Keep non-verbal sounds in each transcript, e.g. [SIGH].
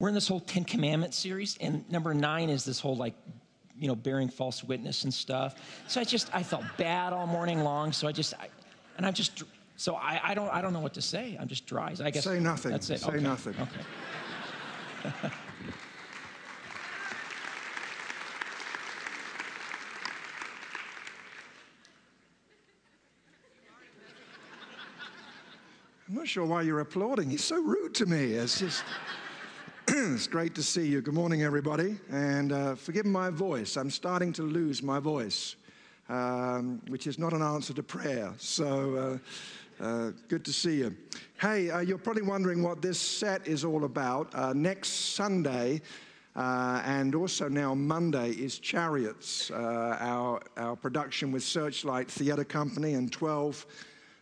we're in this whole Ten Commandments series, and number nine is this whole like, you know, bearing false witness and stuff. So I just, I felt bad all morning long. So I just, I, and I'm just, so I, I don't, I don't know what to say. I'm just dry. I guess Say nothing. That's it. Say okay. nothing. Okay. [LAUGHS] I'm not sure why you're applauding. He's so rude to me. It's just, [CLEARS THROAT] it's great to see you. Good morning, everybody. And uh, forgive my voice. I'm starting to lose my voice, um, which is not an answer to prayer. So uh, uh, good to see you. Hey, uh, you're probably wondering what this set is all about. Uh, next Sunday, uh, and also now Monday is Chariots, our, our production with Searchlight Theatre Company and 12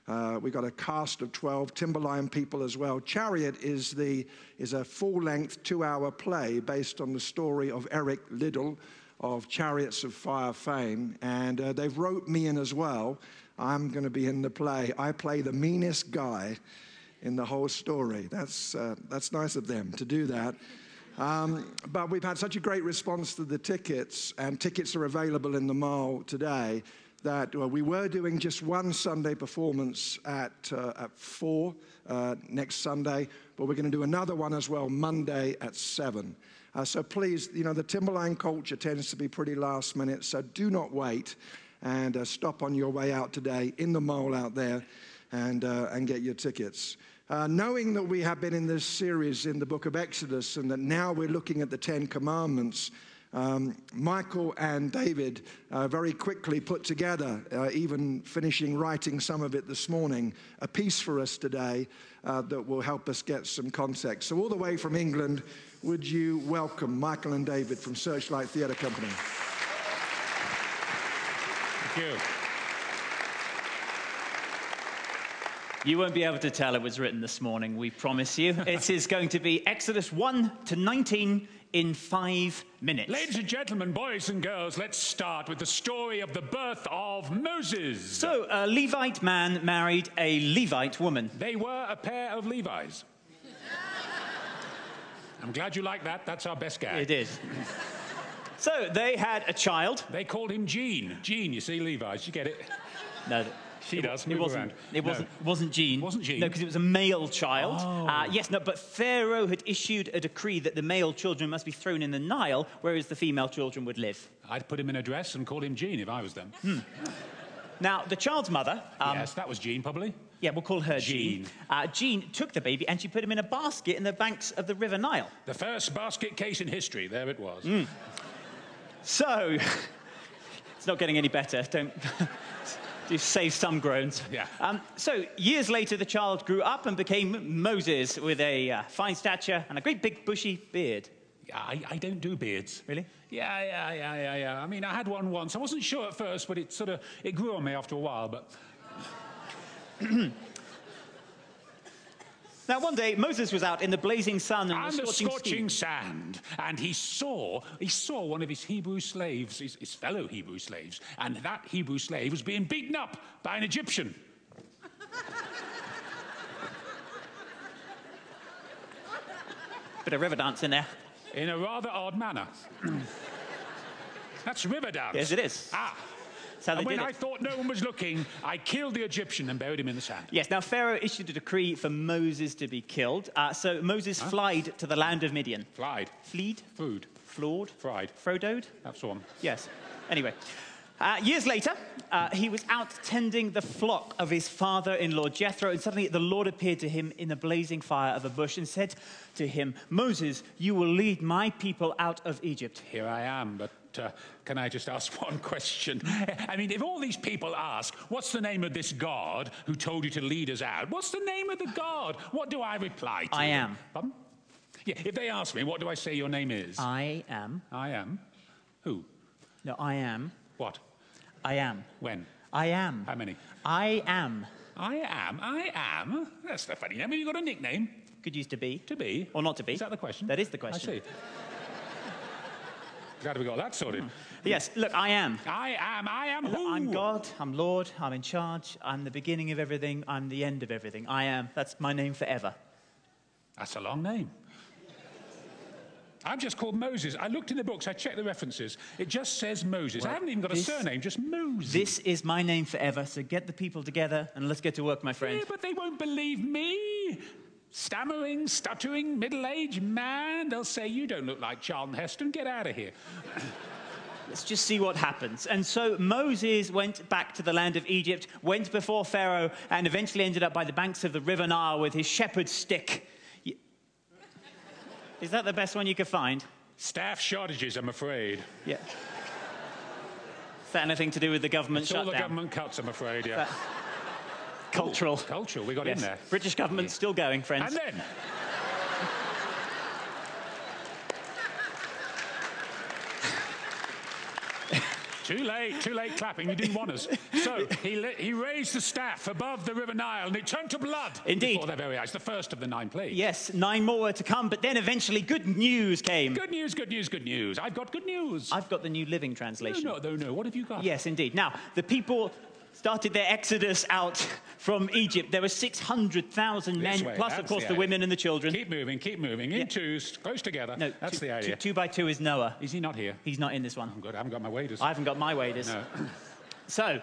uh, we got a cast of 12 Timberline people as well. Chariot is, the, is a full length two hour play based on the story of Eric Liddell of Chariots of Fire fame. And uh, they've wrote me in as well. I'm going to be in the play. I play the meanest guy in the whole story. That's, uh, that's nice of them to do that. Um, but we've had such a great response to the tickets, and tickets are available in the mall today that well, we were doing just one Sunday performance at, uh, at 4 uh, next Sunday, but we're going to do another one as well Monday at 7. Uh, so please, you know, the Timberline culture tends to be pretty last minute, so do not wait and uh, stop on your way out today in the mall out there and, uh, and get your tickets. Uh, knowing that we have been in this series in the book of Exodus and that now we're looking at the Ten Commandments, um, Michael and David uh, very quickly put together, uh, even finishing writing some of it this morning, a piece for us today uh, that will help us get some context. So, all the way from England, would you welcome Michael and David from Searchlight Theatre Company? Thank you. You won't be able to tell it was written this morning, we promise you. [LAUGHS] it is going to be Exodus 1 to 19 in five minutes. Ladies and gentlemen, boys and girls, let's start with the story of the birth of Moses. So, a Levite man married a Levite woman. They were a pair of Levi's. I'm glad you like that. That's our best guy. It is. so, they had a child. They called him Gene. Gene, you see, Levi's. You get it? No, She does. It wasn't. It No. wasn't. Wasn't Gene. Wasn't Gene? No, because it was a male child. Oh. Uh, yes, no, but Pharaoh had issued a decree that the male children must be thrown in the Nile, whereas the female children would live. I'd put him in a dress and call him Jean if I was them. Now, the child's mother. Um, yes, that was Jean, probably. Yeah, we'll call her Jean. Jean. Uh, Jean took the baby and she put him in a basket in the banks of the River Nile. The first basket case in history. There it was. So, [LAUGHS] it's not getting any better. Don't. [LAUGHS] Do save some groans. Yeah. Um, so, years later, the child grew up and became Moses with a uh, fine stature and a great big bushy beard. Yeah, I, I don't do beards. Really? Yeah, yeah, yeah, yeah, yeah. I mean, I had one once. I wasn't sure at first, but it sort of it grew on me after a while. But [CLEARS THROAT] Now, one day, Moses was out in the blazing sun and, and the the scorching, scorching sand, and he saw he saw one of his Hebrew slaves, his, his fellow Hebrew slaves, and that Hebrew slave was being beaten up by an Egyptian. [LAUGHS] Bit of river dance in there. in a rather odd manner. [CLEARS THROAT] That's river dance. Yes, it is. Ah. They And when I thought no one was looking, I killed the Egyptian and buried him in the sand. Yes, now Pharaoh issued a decree for Moses to be killed. Uh, so Moses fled to the land of Midian. Flied. Fleed? Food. Flawed? Fried. Frodoed? That's one. Yes. Anyway, uh, years later, uh, he was out tending the flock of his father in law Jethro, and suddenly the Lord appeared to him in the blazing fire of a bush and said to him, Moses, you will lead my people out of Egypt. Here I am, but uh, can I just ask [LAUGHS] one question? I mean, if all these people ask, what's the name of this God who told you to lead us out? What's the name of the God? What do I reply to? I them? am. Pardon? Yeah, if they ask me, what do I say your name is? I am. I am. Who? No, I am. What? I am. When? I am. How many? I am. I am. I am. That's the funny name. Have you got a nickname? Could use to be. To be. Or not to be. Is that the question? That is the question. I see. Glad we got that sorted. Yes, look, I am. I am. I am who? I'm God, I'm Lord, I'm in charge, I'm the beginning of everything, I'm the end of everything. I am. That's my name forever. That's a long name. I'm just called Moses. I looked in the books, I checked the references. It just says Moses. I haven't even got a surname, just Moses. This is my name forever, so get the people together and let's get to work, my friend. Yeah, but they won't believe me. Stammering, stuttering, middle aged man. They'll say, You don't look like Charlton Heston. Get out of here. [LAUGHS] Let's just see what happens. And so Moses went back to the land of Egypt, went before Pharaoh, and eventually ended up by the banks of the River Nile with his shepherd's stick. Is that the best one you could find? Staff shortages, I'm afraid. Yeah. Is that anything to do with the government It's all the government cuts, I'm afraid, yeah. Cultural. Cultural, we got Yes. in there. British government still going, friends. And then. Too late, too late clapping. You didn't want us. So he, li- he raised the staff above the River Nile and it turned to blood. Indeed. Before their very eyes. The first of the nine plagues. Yes, nine more were to come, but then eventually good news came. Good news, good news, good news. I've got good news. I've got the New Living no, Translation. no, no, no. What have you got? Yes, indeed. Now, the people started their exodus out from Egypt. There were 600,000 men, way, plus, of course, the the women and the children. Keep moving, keep moving. In Yeah. twos, close together. no, That's two, the idea. Two, two by two is Noah. Is he not here? He's not in this one. I'm good. I haven't got my waders. I haven't got my waders. No. [CLEARS THROAT] So,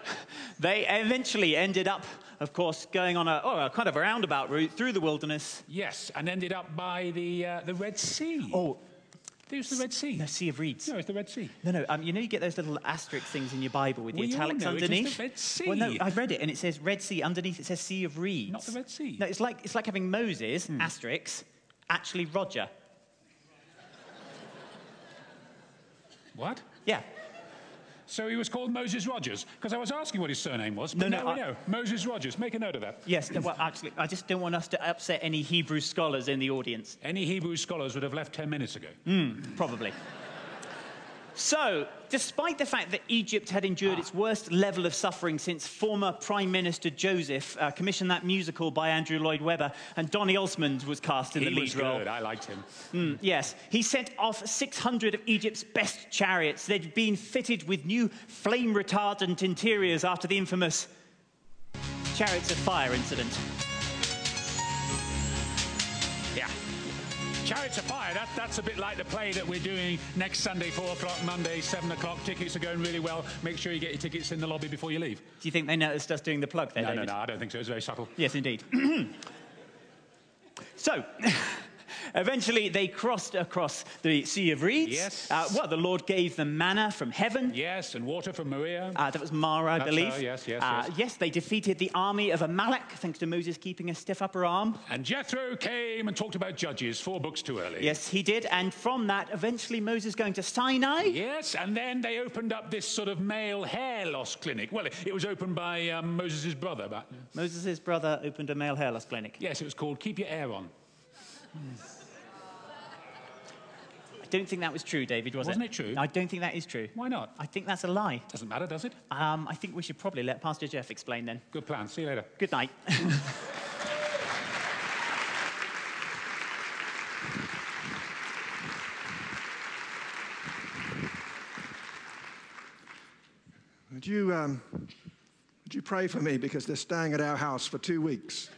they eventually ended up, of course, going on a, oh, a kind of a roundabout route through the wilderness. Yes, and ended up by the uh, the Red Sea. Oh, there's the Red Sea. no, Sea of Reeds. No, it's the Red Sea. No, no. Um, you know, you get those little asterisk things in your Bible with the We all italics know it is the underneath. Red Sea. Well, no, I've read it, and it says Red Sea underneath. It says Sea of Reeds. Not the Red Sea. Hmm. No, it's like it's like having Moses asterisk, actually Roger. What? Yeah. So he was called Moses Rogers because I was asking what his surname was. No, But no, now we I- know. Moses Rogers. Make a note of that. Yes. well, actually, I just don't want us to upset any Hebrew scholars in the audience. Any Hebrew scholars would have left 10 minutes ago. Hmm, probably. So, despite the fact that Egypt had endured its worst level of suffering since former Prime Minister Joseph uh, commissioned that musical by Andrew Lloyd Webber, and Donny Osmond was cast in he the lead was role. good. I liked him. Mm, yes, he sent off 600 of Egypt's best chariots. They'd been fitted with new flame retardant interiors after the infamous Chariots of Fire incident. Yeah. Chariots of Fire, that, that's a bit like the play that we're doing next Sunday, 4 o'clock, Monday, 7 o'clock. Tickets are going really well. Make sure you get your tickets in the lobby before you leave. Do you think they noticed us doing the plug there, No, no, David? no, I don't think so. It's very subtle. Yes, indeed. [CLEARS THROAT] so, [LAUGHS] eventually they crossed across the Sea of Reeds. Yes. Uh, well, the Lord gave them manna from heaven. Yes, and water from Maria. Uh, that was Mara, I That's believe. her, yes, yes, Uh, yes. yes, they defeated the army of Amalek, thanks to Moses keeping a stiff upper arm. and Jethro came and talked about Judges, four books too early. Yes, he did. And from that, eventually Moses going to Sinai. Yes, and then they opened up this sort of male hair loss clinic. Well, it, it was opened by um, Moses' brother. But, Moses' brother opened a male hair loss clinic. yes, it was called Keep Your Hair On. I don't think that was true, David, was Wasn't it? it true? I don't think that is true. Why not? I think that's a lie. Doesn't matter, does it? Um, I think we should probably let Pastor Jeff explain then. Good plan. See you later. Good night. [LAUGHS] Would you, um, would you pray for me because they're staying at our house for two weeks?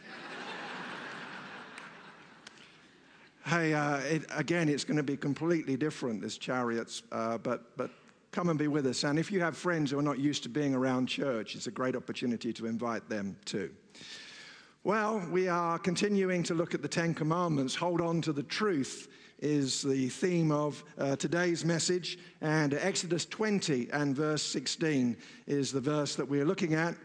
Hey, uh, it, again, it's going to be completely different, this chariots, uh, but, but come and be with us. And if you have friends who are not used to being around church, it's a great opportunity to invite them too. Well, we are continuing to look at the Ten Commandments. Hold on to the truth is the theme of uh, today's message. And Exodus 20 and verse 16 is the verse that we're looking at,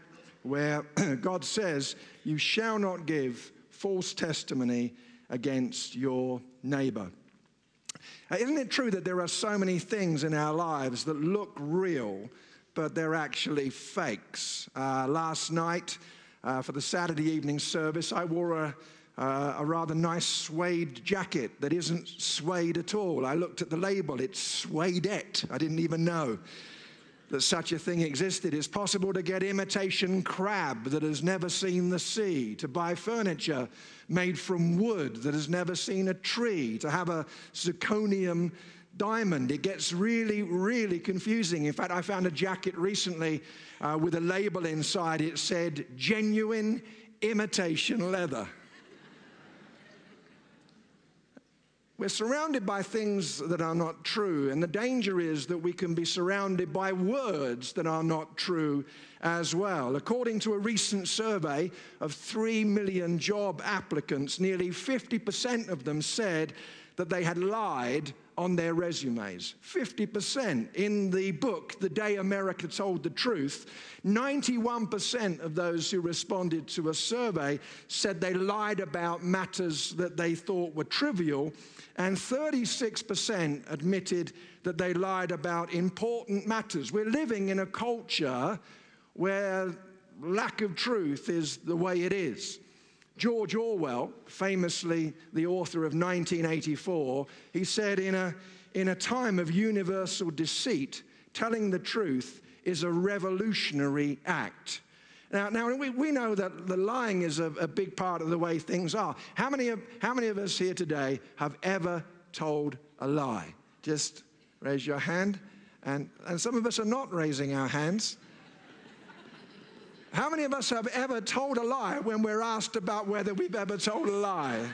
where [CLEARS THROAT] God says, You shall not give false testimony against your neighbor. Isn't it true that there are so many things in our lives that look real, but they're actually fakes? Uh, last night, uh, for the Saturday evening service, I wore a, uh, a rather nice suede jacket that isn't suede at all. I looked at the label, it's suedette. I didn't even know that such a thing existed. It's possible to get imitation crab that has never seen the sea, to buy furniture made from wood that has never seen a tree, to have a zirconium diamond. It gets really, really confusing. In fact, I found a jacket recently uh, with a label inside. It said genuine imitation leather. We're surrounded by things that are not true, and the danger is that we can be surrounded by words that are not true as well. According to a recent survey of 3 million job applicants, nearly 50% of them said that they had lied on their resumes. 50%. In the book, The Day America Told the Truth, 91% of those who responded to a survey said they lied about matters that they thought were trivial and 36% admitted that they lied about important matters. We're living in a culture where lack of truth is the way it is. George Orwell, famously the author of 1984, he said, in a, in a time of universal deceit, telling the truth is a revolutionary act. Now, now we, we know that the lying is a, a big part of the way things are. How many, of, how many of us here today have ever told a lie? Just raise your hand. And, and some of us are not raising our hands. How many of us have ever told a lie when we're asked about whether we've ever told a lie?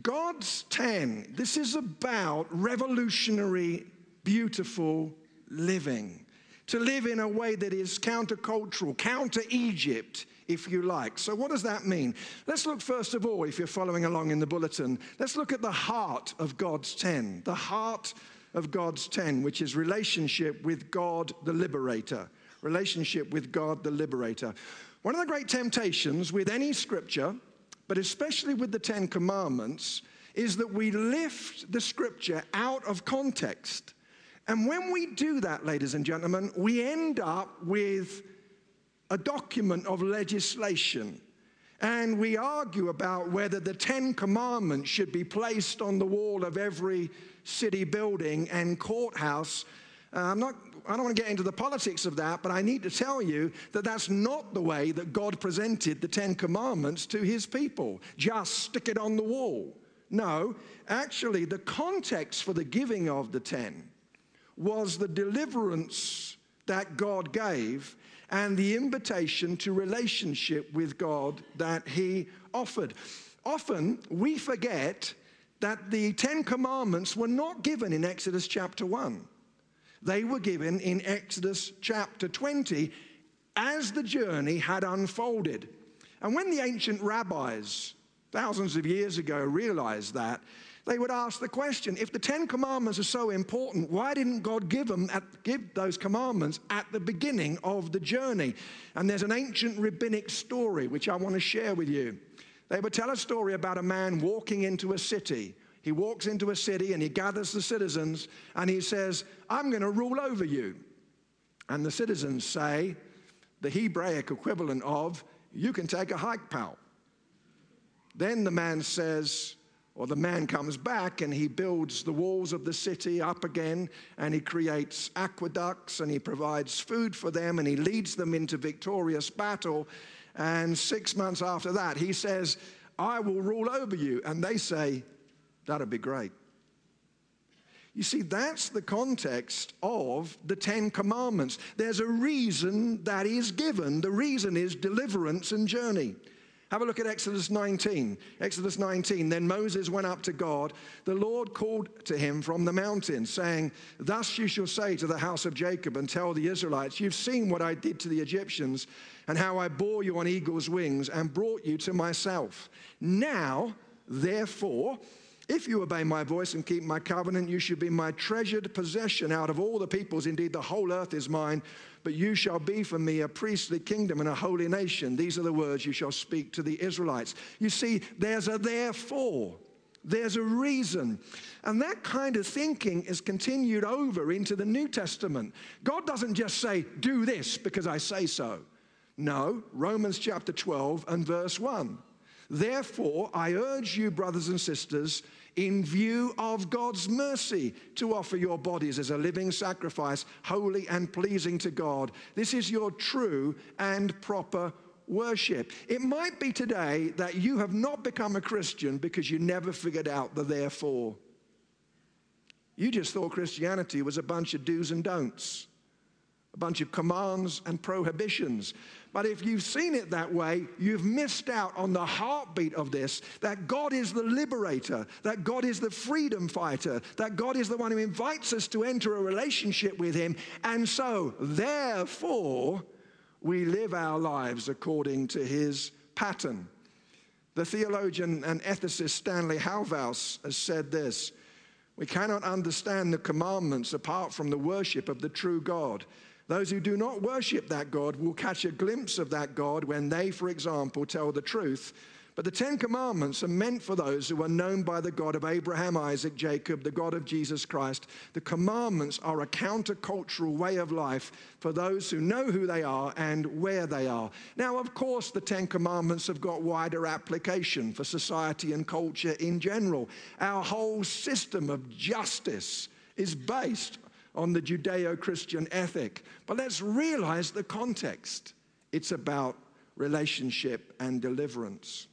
God's 10, this is about revolutionary, beautiful living to live in a way that is countercultural, counter Egypt, if you like. So, what does that mean? Let's look first of all, if you're following along in the bulletin, let's look at the heart of God's 10. The heart of God's 10, which is relationship with God the Liberator. Relationship with God the Liberator. One of the great temptations with any scripture, but especially with the Ten Commandments, is that we lift the scripture out of context and when we do that, ladies and gentlemen, we end up with a document of legislation. And we argue about whether the Ten Commandments should be placed on the wall of every city building and courthouse. Uh, I'm not, I don't want to get into the politics of that, but I need to tell you that that's not the way that God presented the Ten Commandments to his people. Just stick it on the wall. No, actually, the context for the giving of the Ten was the deliverance that God gave and the invitation to relationship with God that He offered. Often we forget that the Ten Commandments were not given in Exodus chapter 1. They were given in Exodus chapter 20 as the journey had unfolded. And when the ancient rabbis, thousands of years ago, realized that, they would ask the question if the Ten Commandments are so important, why didn't God give, them at, give those commandments at the beginning of the journey? And there's an ancient rabbinic story which I want to share with you. They would tell a story about a man walking into a city. He walks into a city and he gathers the citizens and he says, I'm going to rule over you. And the citizens say, the Hebraic equivalent of, You can take a hike, pal. Then the man says, or the man comes back and he builds the walls of the city up again and he creates aqueducts and he provides food for them and he leads them into victorious battle. And six months after that, he says, I will rule over you. And they say, That'd be great. You see, that's the context of the Ten Commandments. There's a reason that is given. The reason is deliverance and journey. Have a look at Exodus 19. Exodus 19. Then Moses went up to God. The Lord called to him from the mountain, saying, Thus you shall say to the house of Jacob and tell the Israelites, You've seen what I did to the Egyptians, and how I bore you on eagle's wings and brought you to myself. Now, therefore, if you obey my voice and keep my covenant, you shall be my treasured possession out of all the peoples. Indeed, the whole earth is mine but you shall be for me a priestly kingdom and a holy nation. These are the words you shall speak to the Israelites. You see, there's a therefore. There's a reason. And that kind of thinking is continued over into the New Testament. God doesn't just say, do this because I say so. No, Romans chapter 12 and verse 1. Therefore, I urge you, brothers and sisters, in view of God's mercy to offer your bodies as a living sacrifice, holy and pleasing to God. This is your true and proper worship. It might be today that you have not become a Christian because you never figured out the therefore. You just thought Christianity was a bunch of do's and don'ts. a bunch of commands and prohibitions. But if you've seen it that way, you've missed out on the heartbeat of this that God is the liberator, that God is the freedom fighter, that God is the one who invites us to enter a relationship with Him. And so, therefore, we live our lives according to His pattern. The theologian and ethicist Stanley Hauerwas has said this We cannot understand the commandments apart from the worship of the true God. Those who do not worship that God will catch a glimpse of that God when they, for example, tell the truth. But the Ten Commandments are meant for those who are known by the God of Abraham, Isaac, Jacob, the God of Jesus Christ. The commandments are a countercultural way of life for those who know who they are and where they are. Now, of course, the Ten Commandments have got wider application for society and culture in general. Our whole system of justice is based on the Judeo Christian ethic. But let's realize the context it's about relationship and deliverance.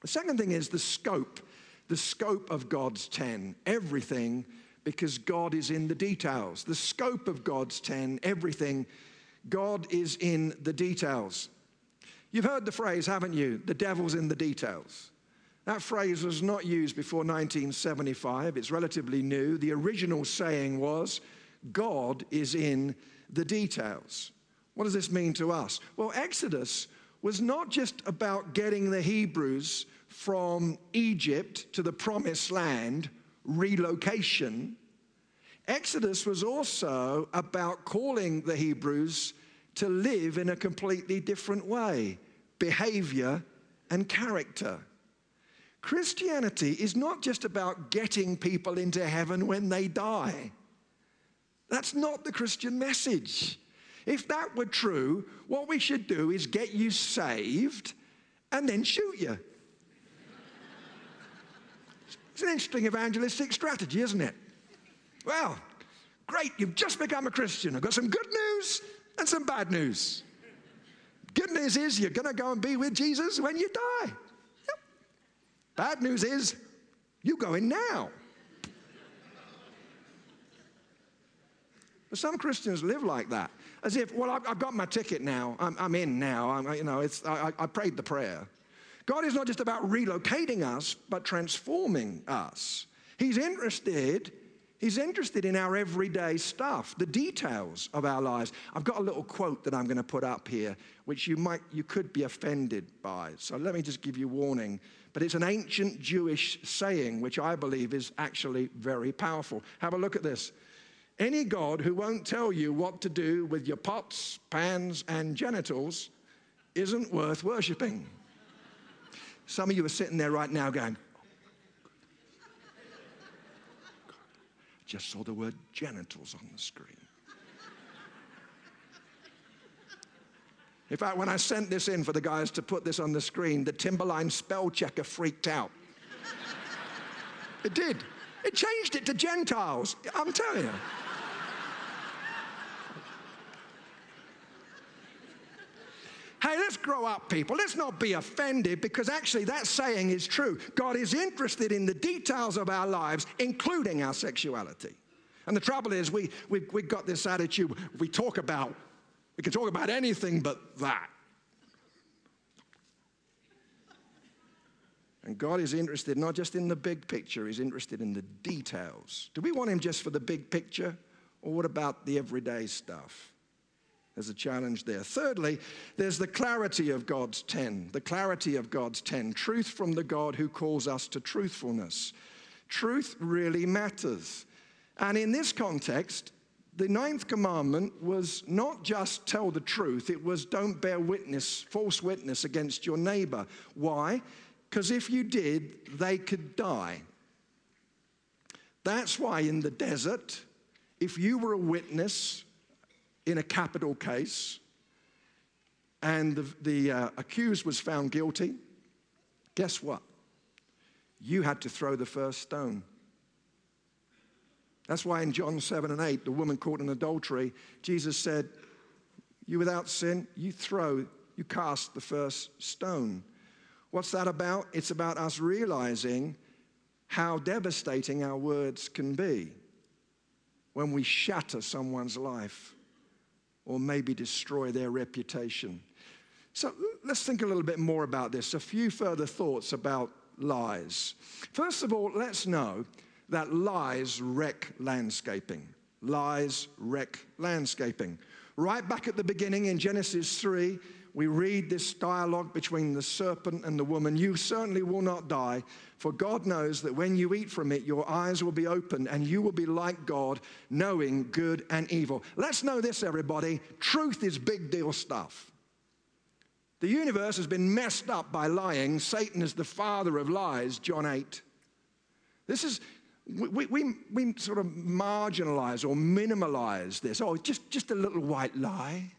The second thing is the scope, the scope of God's 10. Everything, because God is in the details. The scope of God's 10, everything, God is in the details. You've heard the phrase, haven't you? The devil's in the details. That phrase was not used before 1975. It's relatively new. The original saying was, God is in the details. What does this mean to us? Well, Exodus was not just about getting the Hebrews from Egypt to the promised land, relocation. Exodus was also about calling the Hebrews to live in a completely different way behavior and character. Christianity is not just about getting people into heaven when they die. That's not the Christian message. If that were true, what we should do is get you saved and then shoot you. It's an interesting evangelistic strategy, isn't it? Well, great, you've just become a Christian. I've got some good news and some bad news. Good news is you're going to go and be with Jesus when you die. Bad news is you go in now. But some Christians live like that, as if, well, I've, got my ticket now. I'm, I'm in now. I'm, you know, it's, I, I prayed the prayer. God is not just about relocating us, but transforming us. He's interested. He's interested in our everyday stuff, the details of our lives. I've got a little quote that I'm going to put up here, which you might, you could be offended by. So let me just give you warning. But it's an ancient Jewish saying, which I believe is actually very powerful. Have a look at this. Any God who won't tell you what to do with your pots, pans, and genitals isn't worth worshiping. Some of you are sitting there right now going, just saw the word genitals on the screen. In fact, when I sent this in for the guys to put this on the screen, the Timberline spell checker freaked out. it did. It changed it to Gentiles. I'm telling you. Hey, let's grow up, people. Let's not be offended because actually that saying is true. God is interested in the details of our lives, including our sexuality. And the trouble is, we, we, we've got this attitude we talk about, we can talk about anything but that. And God is interested not just in the big picture, He's interested in the details. Do we want Him just for the big picture, or what about the everyday stuff? There's a challenge there. Thirdly, there's the clarity of God's 10. The clarity of God's 10. Truth from the God who calls us to truthfulness. Truth really matters. And in this context, the ninth commandment was not just tell the truth, it was don't bear witness, false witness against your neighbor. Why? Because if you did, they could die. That's why in the desert, if you were a witness, in a capital case, and the, the uh, accused was found guilty, guess what? You had to throw the first stone. That's why in John 7 and 8, the woman caught in adultery, Jesus said, You without sin, you throw, you cast the first stone. What's that about? It's about us realizing how devastating our words can be when we shatter someone's life or maybe destroy their reputation. So let's think a little bit more about this. A few further thoughts about lies. First of all, let's know that lies wreck landscaping. Lies wreck landscaping. Right back at the beginning in Genesis 3, we read this dialogue between the serpent and the woman You certainly will not die, for God knows that when you eat from it, your eyes will be opened and you will be like God, knowing good and evil. Let's know this, everybody truth is big deal stuff. The universe has been messed up by lying. Satan is the father of lies, John 8. This is, we, we, we sort of marginalize or minimalize this. Oh, just, just a little white lie.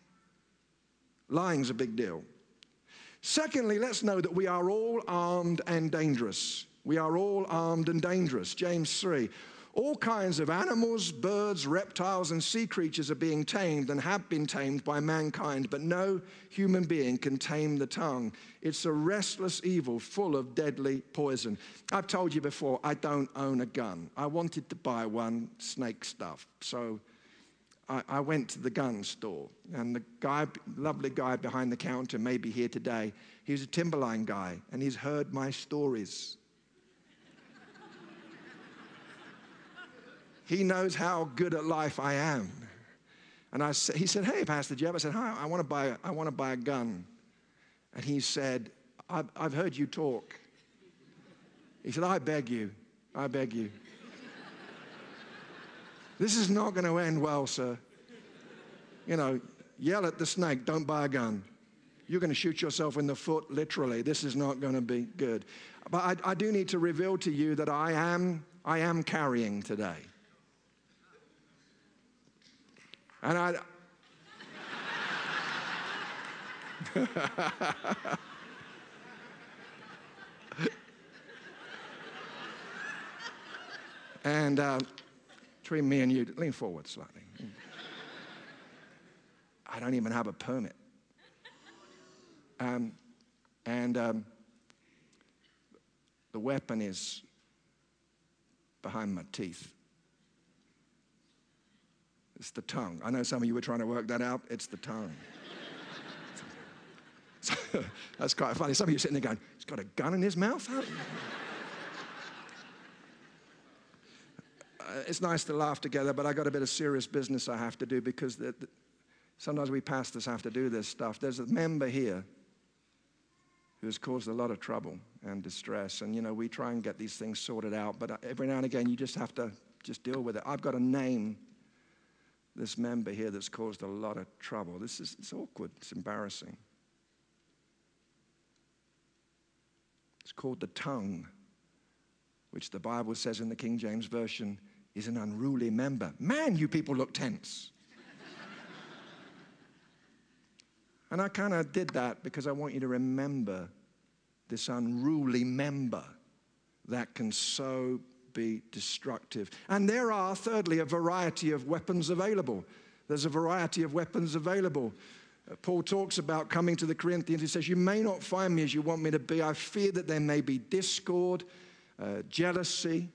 Lying's a big deal. Secondly, let's know that we are all armed and dangerous. We are all armed and dangerous. James 3. All kinds of animals, birds, reptiles, and sea creatures are being tamed and have been tamed by mankind, but no human being can tame the tongue. It's a restless evil full of deadly poison. I've told you before, I don't own a gun. I wanted to buy one, snake stuff. So I, I went to the gun store, and the guy, lovely guy behind the counter, may be here today. He's a Timberline guy, and he's heard my stories. [LAUGHS] He knows how good at life I am. And I he said, Hey, Pastor Jeff. I said, Hi, I want to buy, I want to buy a gun. And he said, I've, I've heard you talk. He said, I beg you, I beg you. This is not going to end well, sir. You know, yell at the snake, don't buy a gun. You're going to shoot yourself in the foot, literally. This is not going to be good. But I, I do need to reveal to you that I am, I am carrying today. And I. [LAUGHS] and uh, between me and you, lean forward slightly. I don't even have a permit. Um, and um, the weapon is behind my teeth. It's the tongue. I know some of you were trying to work that out. It's the tongue. [LAUGHS] so, that's quite funny. Some of you sitting there going, he's got a gun in his mouth? uh, it's nice to laugh together, but I got a bit of serious business I have to do because the, the, sometimes we pastors have to do this stuff. There's a member here who has caused a lot of trouble and distress, and you know we try and get these things sorted out, but uh, every now and again you just have to just deal with it. I've got a name this member here that's caused a lot of trouble. This is it's awkward, it's embarrassing. It's called the tongue, which the Bible says in the King James Version is an unruly member. Man, you people look tense. and I kind of did that because I want you to remember this unruly member that can so be destructive. And there are, thirdly, a variety of weapons available. There's a variety of weapons available. Uh, Paul talks about coming to the Corinthians. He says, You may not find me as you want me to be. I fear that there may be discord, uh, jealousy,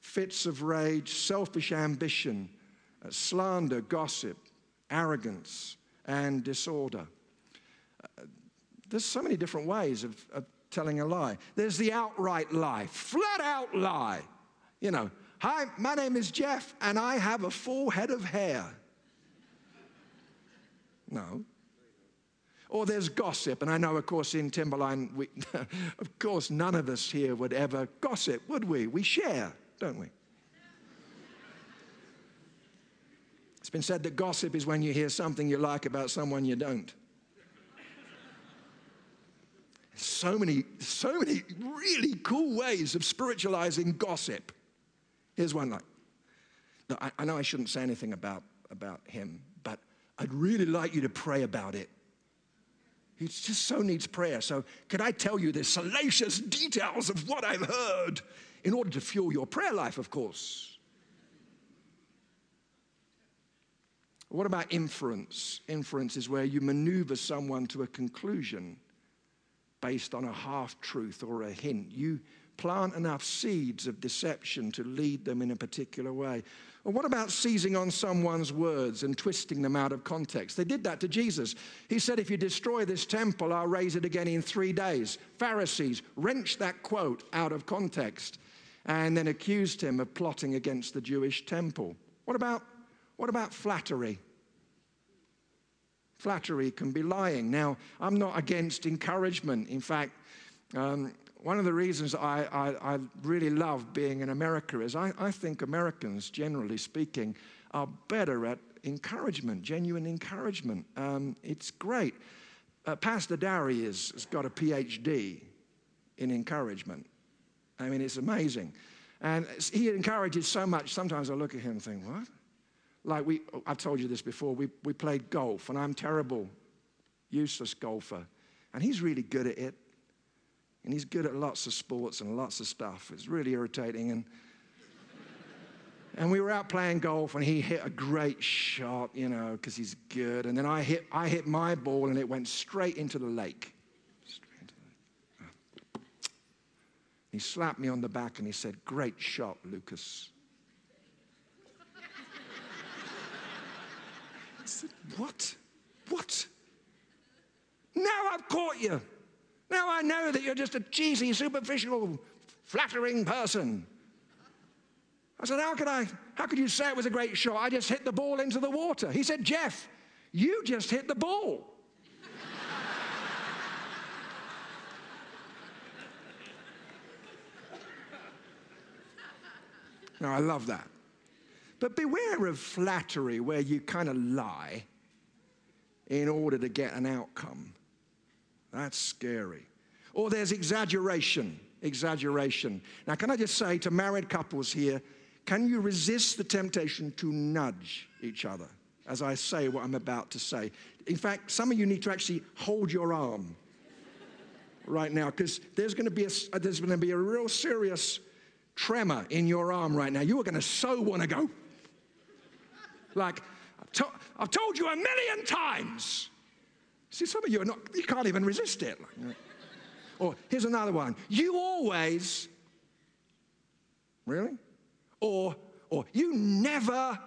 fits of rage, selfish ambition, uh, slander, gossip, arrogance, and disorder. Uh, there's so many different ways of, of telling a lie. There's the outright lie, flat out lie. You know, hi, my name is Jeff, and I have a full head of hair. No. Or there's gossip, and I know, of course, in Timberline, we, [LAUGHS] of course, none of us here would ever gossip, would we? We share, don't we? It's been said that gossip is when you hear something you like about someone you don't. So many, so many really cool ways of spiritualizing gossip. Here's one like, I, I know I shouldn't say anything about, about him, but I'd really like you to pray about it. He just so needs prayer. So, could I tell you the salacious details of what I've heard in order to fuel your prayer life, of course? What about inference? Inference is where you maneuver someone to a conclusion based on a half truth or a hint. You plant enough seeds of deception to lead them in a particular way. Or what about seizing on someone's words and twisting them out of context? They did that to Jesus. He said, If you destroy this temple, I'll raise it again in three days. Pharisees wrenched that quote out of context and then accused him of plotting against the Jewish temple. What about, what about flattery? Flattery can be lying. Now, I'm not against encouragement. In fact, um, one of the reasons I, I, I, really love being in America is I, I think Americans, generally speaking, are better at encouragement, genuine encouragement. Um, it's great. Uh, Pastor Dary is, has got a PhD in encouragement. I mean, it's amazing. And he encourages so much, sometimes I look at him and think, what? Like we, I've told you this before, we, we played golf, and I'm terrible, useless golfer. And he's really good at it. And he's good at lots of sports and lots of stuff. It's really irritating. And, [LAUGHS] and we were out playing golf, and he hit a great shot, you know, because he's good. And then I hit, I hit my ball, and it went straight into the lake. Straight into the lake. He slapped me on the back and he said, Great shot, Lucas. I said, What? What? Now I've caught you. Now I know that you're just a cheesy, superficial, flattering person. I said, How could I? How could you say it was a great shot? I just hit the ball into the water. He said, Jeff, you just hit the ball. Now I love that. But beware of flattery where you kind of lie in order to get an outcome. That's scary. Or there's exaggeration. Exaggeration. Now, can I just say to married couples here, can you resist the temptation to nudge each other as I say what I'm about to say? In fact, some of you need to actually hold your arm [LAUGHS] right now because there's going to be a, uh, there's going to be a real serious tremor in your arm right now. You are going to so want to go. Like, I've, to- I've told you a million times. See, some of you are not, you can't even resist it. or here's another one. You always, really? Or, or you never.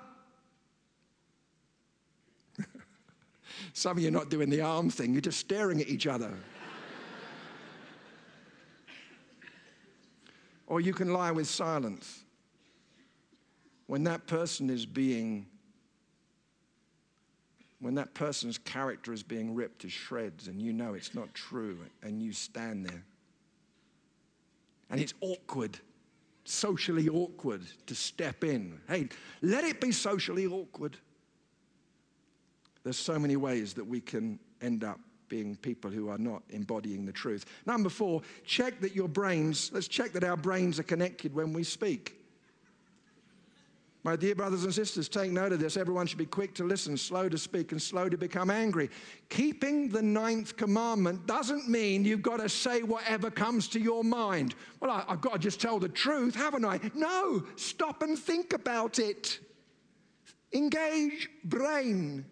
[LAUGHS] some of you are not doing the arm thing, you're just staring at each other. Or you can lie with silence. When that person is being when that person's character is being ripped to shreds and you know it's not true and you stand there. And it's awkward, socially awkward to step in. Hey, let it be socially awkward. There's so many ways that we can end up being people who are not embodying the truth. Number four, check that your brains, let's check that our brains are connected when we speak. My dear brothers and sisters, take note of this. Everyone should be quick to listen, slow to speak, and slow to become angry. Keeping the ninth commandment doesn't mean you've got to say whatever comes to your mind. Well, I, have got to just tell the truth, haven't I? No, stop and think about it. Engage brain.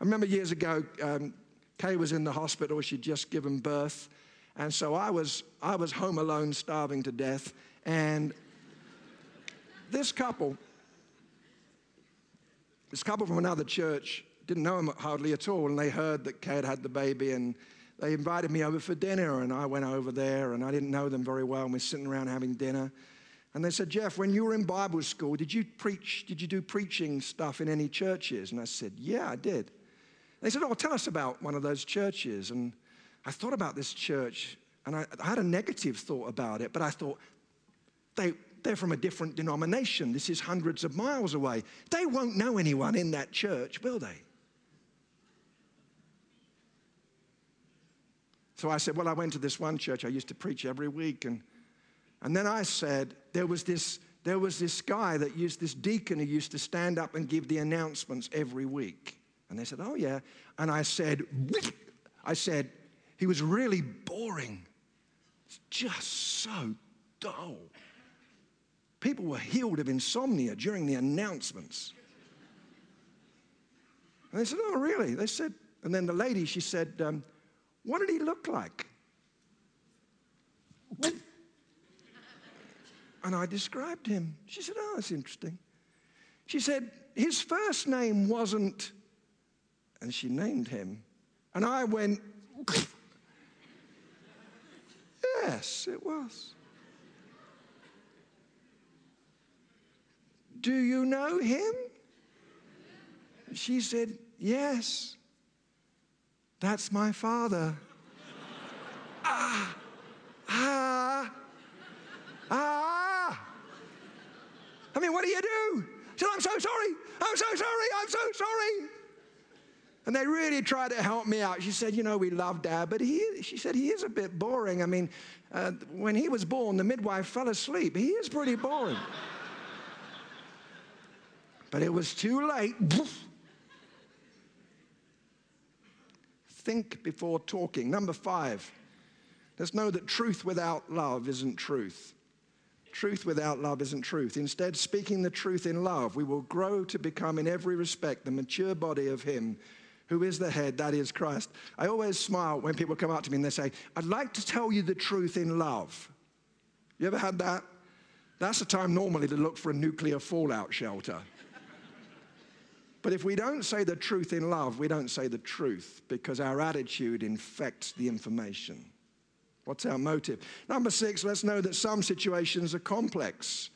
I remember years ago, um, Kay was in the hospital. She'd just given birth. And so I was, I was home alone, starving to death. And this couple, this couple from another church, didn't know him hardly at all, and they heard that Kay had had the baby, and they invited me over for dinner, and I went over there, and I didn't know them very well, and we are sitting around having dinner. And they said, Jeff, when you were in Bible school, did you preach, did you do preaching stuff in any churches? And I said, Yeah, I did. They said, Oh, tell us about one of those churches. And I thought about this church, and I, I had a negative thought about it, but I thought, they, they're from a different denomination. This is hundreds of miles away. They won't know anyone in that church, will they? So I said, Well, I went to this one church I used to preach every week. And, and then I said, There was this. There was this guy that used this deacon who used to stand up and give the announcements every week. And they said, Oh, yeah. And I said, I said, he was really boring. It's just so dull. People were healed of insomnia during the announcements. And they said, Oh, really? They said, and then the lady, she said, um, What did he look like? And I described him. She said, Oh, that's interesting. She said, His first name wasn't, and she named him. And I went, Yes, it was. Do you know him? She said, Yes. That's my father. [LAUGHS] ah, ah, ah. I mean, what do you do? She said, I'm so sorry. I'm so sorry. I'm so sorry. And they really tried to help me out. She said, You know, we love dad, but he, she said, he is a bit boring. I mean, uh, when he was born, the midwife fell asleep. He is pretty boring. [LAUGHS] but it was too late. [LAUGHS] Think before talking. Number five, let's know that truth without love isn't truth. Truth without love isn't truth. Instead, speaking the truth in love, we will grow to become, in every respect, the mature body of Him who is the head, that is Christ. I always smile when people come up to me and they say, I'd like to tell you the truth in love. You ever had that? That's the time normally to look for a nuclear fallout shelter. But if we don't say the truth in love, we don't say the truth because our attitude infects the information. What's our motive? Number six, let's know that some situations are complex.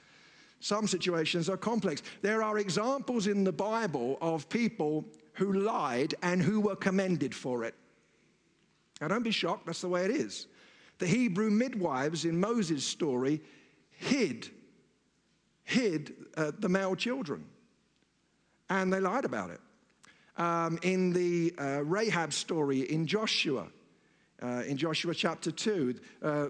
Some situations are complex. There are examples in the Bible of people who lied and who were commended for it. Now, don't be shocked, that's the way it is. The Hebrew midwives in Moses' story hid, hid uh, the male children and they lied about it. Um, in the uh, Rahab story in Joshua, uh, in Joshua chapter 2, uh,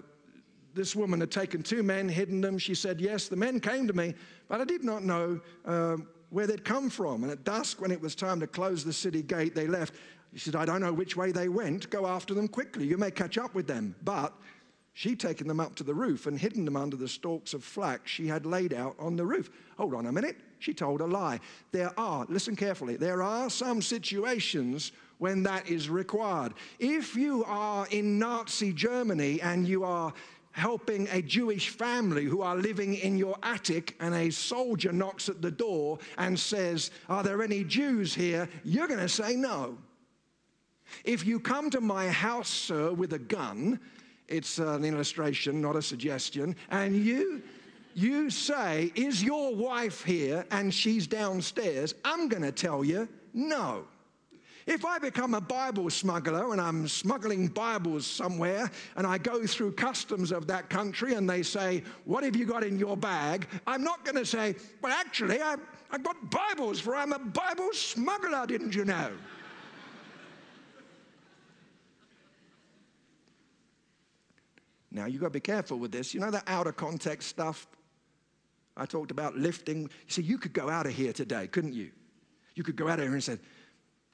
this woman had taken two men, hidden them. She said, Yes, the men came to me, but I did not know um, where they'd come from. And at dusk, when it was time to close the city gate, they left. She said, I don't know which way they went. Go after them quickly. You may catch up with them. But She'd taken them up to the roof and hidden them under the stalks of flax she had laid out on the roof. Hold on a minute. She told a lie. There are, listen carefully, there are some situations when that is required. If you are in Nazi Germany and you are helping a Jewish family who are living in your attic, and a soldier knocks at the door and says, Are there any Jews here? You're going to say no. If you come to my house, sir, with a gun it's an illustration, not a suggestion. And you, you say, Is your wife here? And she's downstairs. I'm going to tell you, no. If I become a Bible smuggler and I'm smuggling Bibles somewhere and I go through customs of that country and they say, What have you got in your bag? I'm not going to say, Well, actually, I've, I've got Bibles, for I'm a Bible smuggler, didn't you know? Now, you've got to be careful with this. You know that out of context stuff? I talked about lifting. You see, you could go out of here today, couldn't you? You could go out of here and say,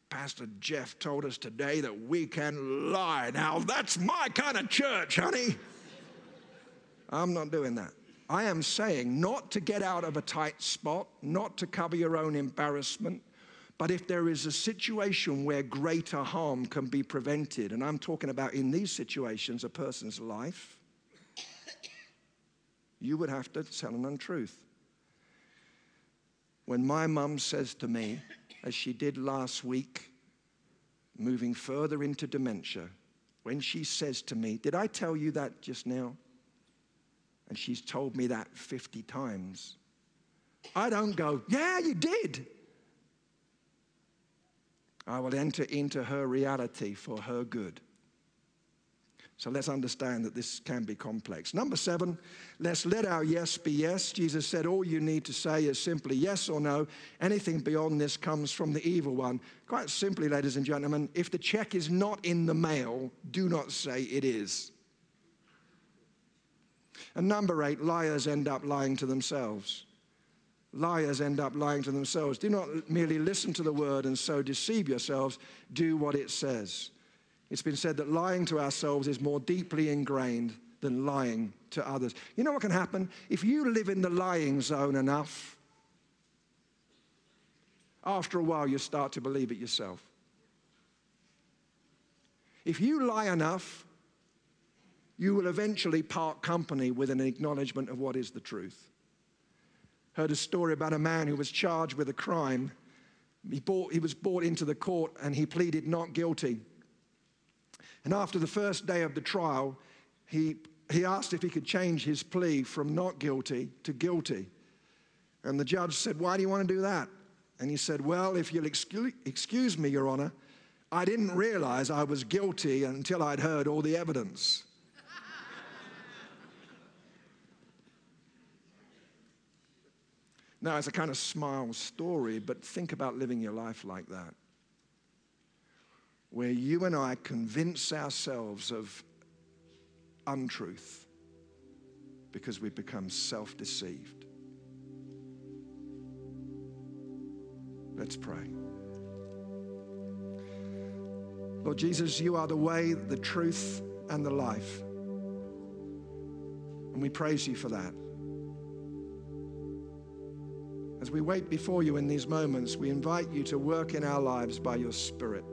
Pastor Jeff told us today that we can lie. Now, that's my kind of church, honey. I'm not doing that. I am saying not to get out of a tight spot, not to cover your own embarrassment, but if there is a situation where greater harm can be prevented, and I'm talking about in these situations a person's life, you would have to tell an untruth. When my mum says to me, as she did last week, moving further into dementia, when she says to me, Did I tell you that just now? And she's told me that 50 times. I don't go, Yeah, you did. I will enter into her reality for her good. So let's understand that this can be complex. Number seven, let's let our yes be yes. Jesus said, All you need to say is simply yes or no. Anything beyond this comes from the evil one. Quite simply, ladies and gentlemen, if the check is not in the mail, do not say it is. And number eight, liars end up lying to themselves. Liars end up lying to themselves. Do not merely listen to the word and so deceive yourselves. Do what it says. It's been said that lying to ourselves is more deeply ingrained than lying to others. You know what can happen? If you live in the lying zone enough, after a while you start to believe it yourself. If you lie enough, you will eventually part company with an acknowledgement of what is the truth. Heard a story about a man who was charged with a crime. He, brought, he was brought into the court and he pleaded not guilty. And after the first day of the trial, he, he asked if he could change his plea from not guilty to guilty. And the judge said, Why do you want to do that? And he said, Well, if you'll excuse, excuse me, Your Honor, I didn't realize I was guilty until I'd heard all the evidence. [LAUGHS] now, it's a kind of smile story, but think about living your life like that. Where you and I convince ourselves of untruth because we've become self deceived. Let's pray. Lord Jesus, you are the way, the truth, and the life. And we praise you for that. As we wait before you in these moments, we invite you to work in our lives by your Spirit.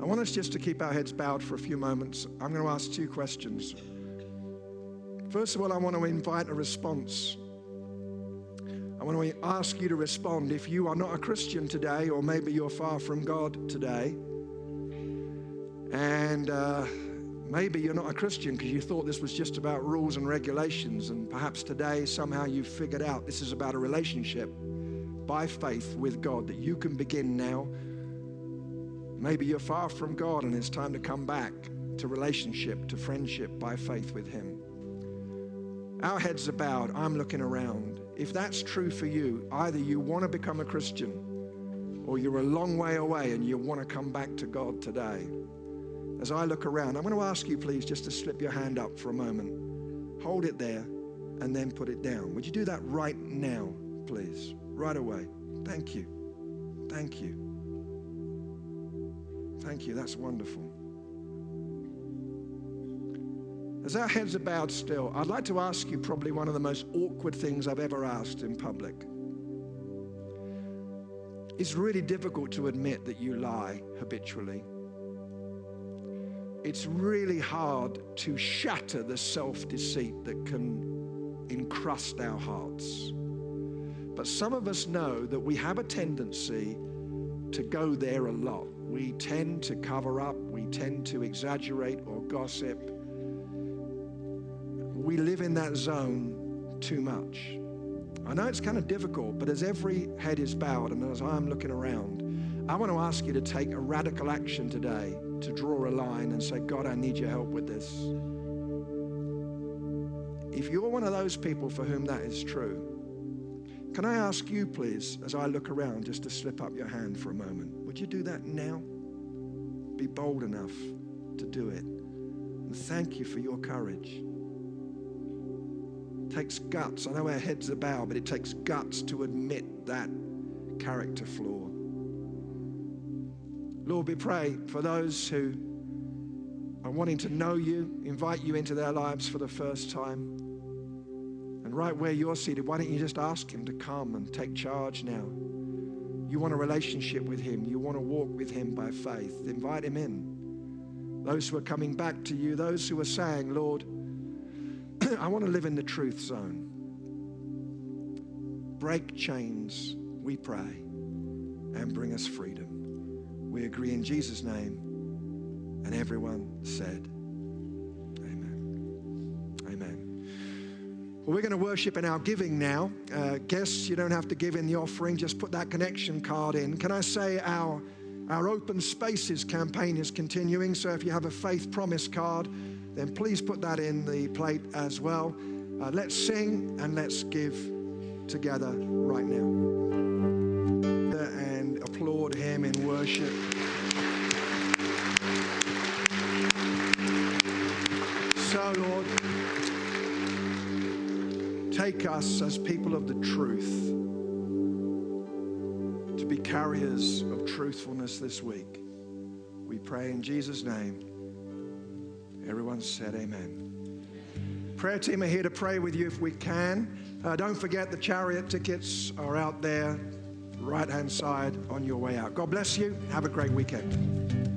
I want us just to keep our heads bowed for a few moments. I'm going to ask two questions. First of all, I want to invite a response I want to ask you to respond if you are not a Christian today, or maybe you're far from God today, and uh, maybe you're not a Christian because you thought this was just about rules and regulations, and perhaps today somehow you've figured out this is about a relationship by faith with God that you can begin now. Maybe you're far from God and it's time to come back to relationship, to friendship by faith with Him. Our heads are bowed. I'm looking around. If that's true for you, either you want to become a Christian or you're a long way away and you want to come back to God today. As I look around, I'm going to ask you, please, just to slip your hand up for a moment. Hold it there and then put it down. Would you do that right now, please? Right away. Thank you. Thank you. Thank you. That's wonderful. As our heads are bowed still, I'd like to ask you probably one of the most awkward things I've ever asked in public. It's really difficult to admit that you lie habitually. It's really hard to shatter the self deceit that can encrust our hearts. But some of us know that we have a tendency to go there a lot. We tend to cover up, we tend to exaggerate or gossip we live in that zone too much. I know it's kind of difficult, but as every head is bowed and as I'm looking around, I want to ask you to take a radical action today to draw a line and say, God, I need your help with this. If you're one of those people for whom that is true, can I ask you, please, as I look around, just to slip up your hand for a moment? Would you do that now? Be bold enough to do it. And thank you for your courage It takes guts. I know our heads are bowed, but it takes guts to admit that character flaw. Lord, we pray for those who are wanting to know you, invite you into their lives for the first time. And right where you're seated, why don't you just ask Him to come and take charge now? You want a relationship with Him, you want to walk with Him by faith. Invite Him in. Those who are coming back to you, those who are saying, Lord, [CLEARS THROAT] I want to live in the truth zone. Break chains, we pray, and bring us freedom. We agree in Jesus' name. And everyone said, Well, we're going to worship in our giving now. Uh, guests, you don't have to give in the offering, just put that connection card in. Can I say our, our Open Spaces campaign is continuing? So if you have a faith promise card, then please put that in the plate as well. Uh, let's sing and let's give together right now. And applaud him in worship. Take us as people of the truth to be carriers of truthfulness this week. We pray in Jesus' name. Everyone said amen. Prayer team are here to pray with you if we can. Uh, don't forget the chariot tickets are out there, right hand side on your way out. God bless you. Have a great weekend.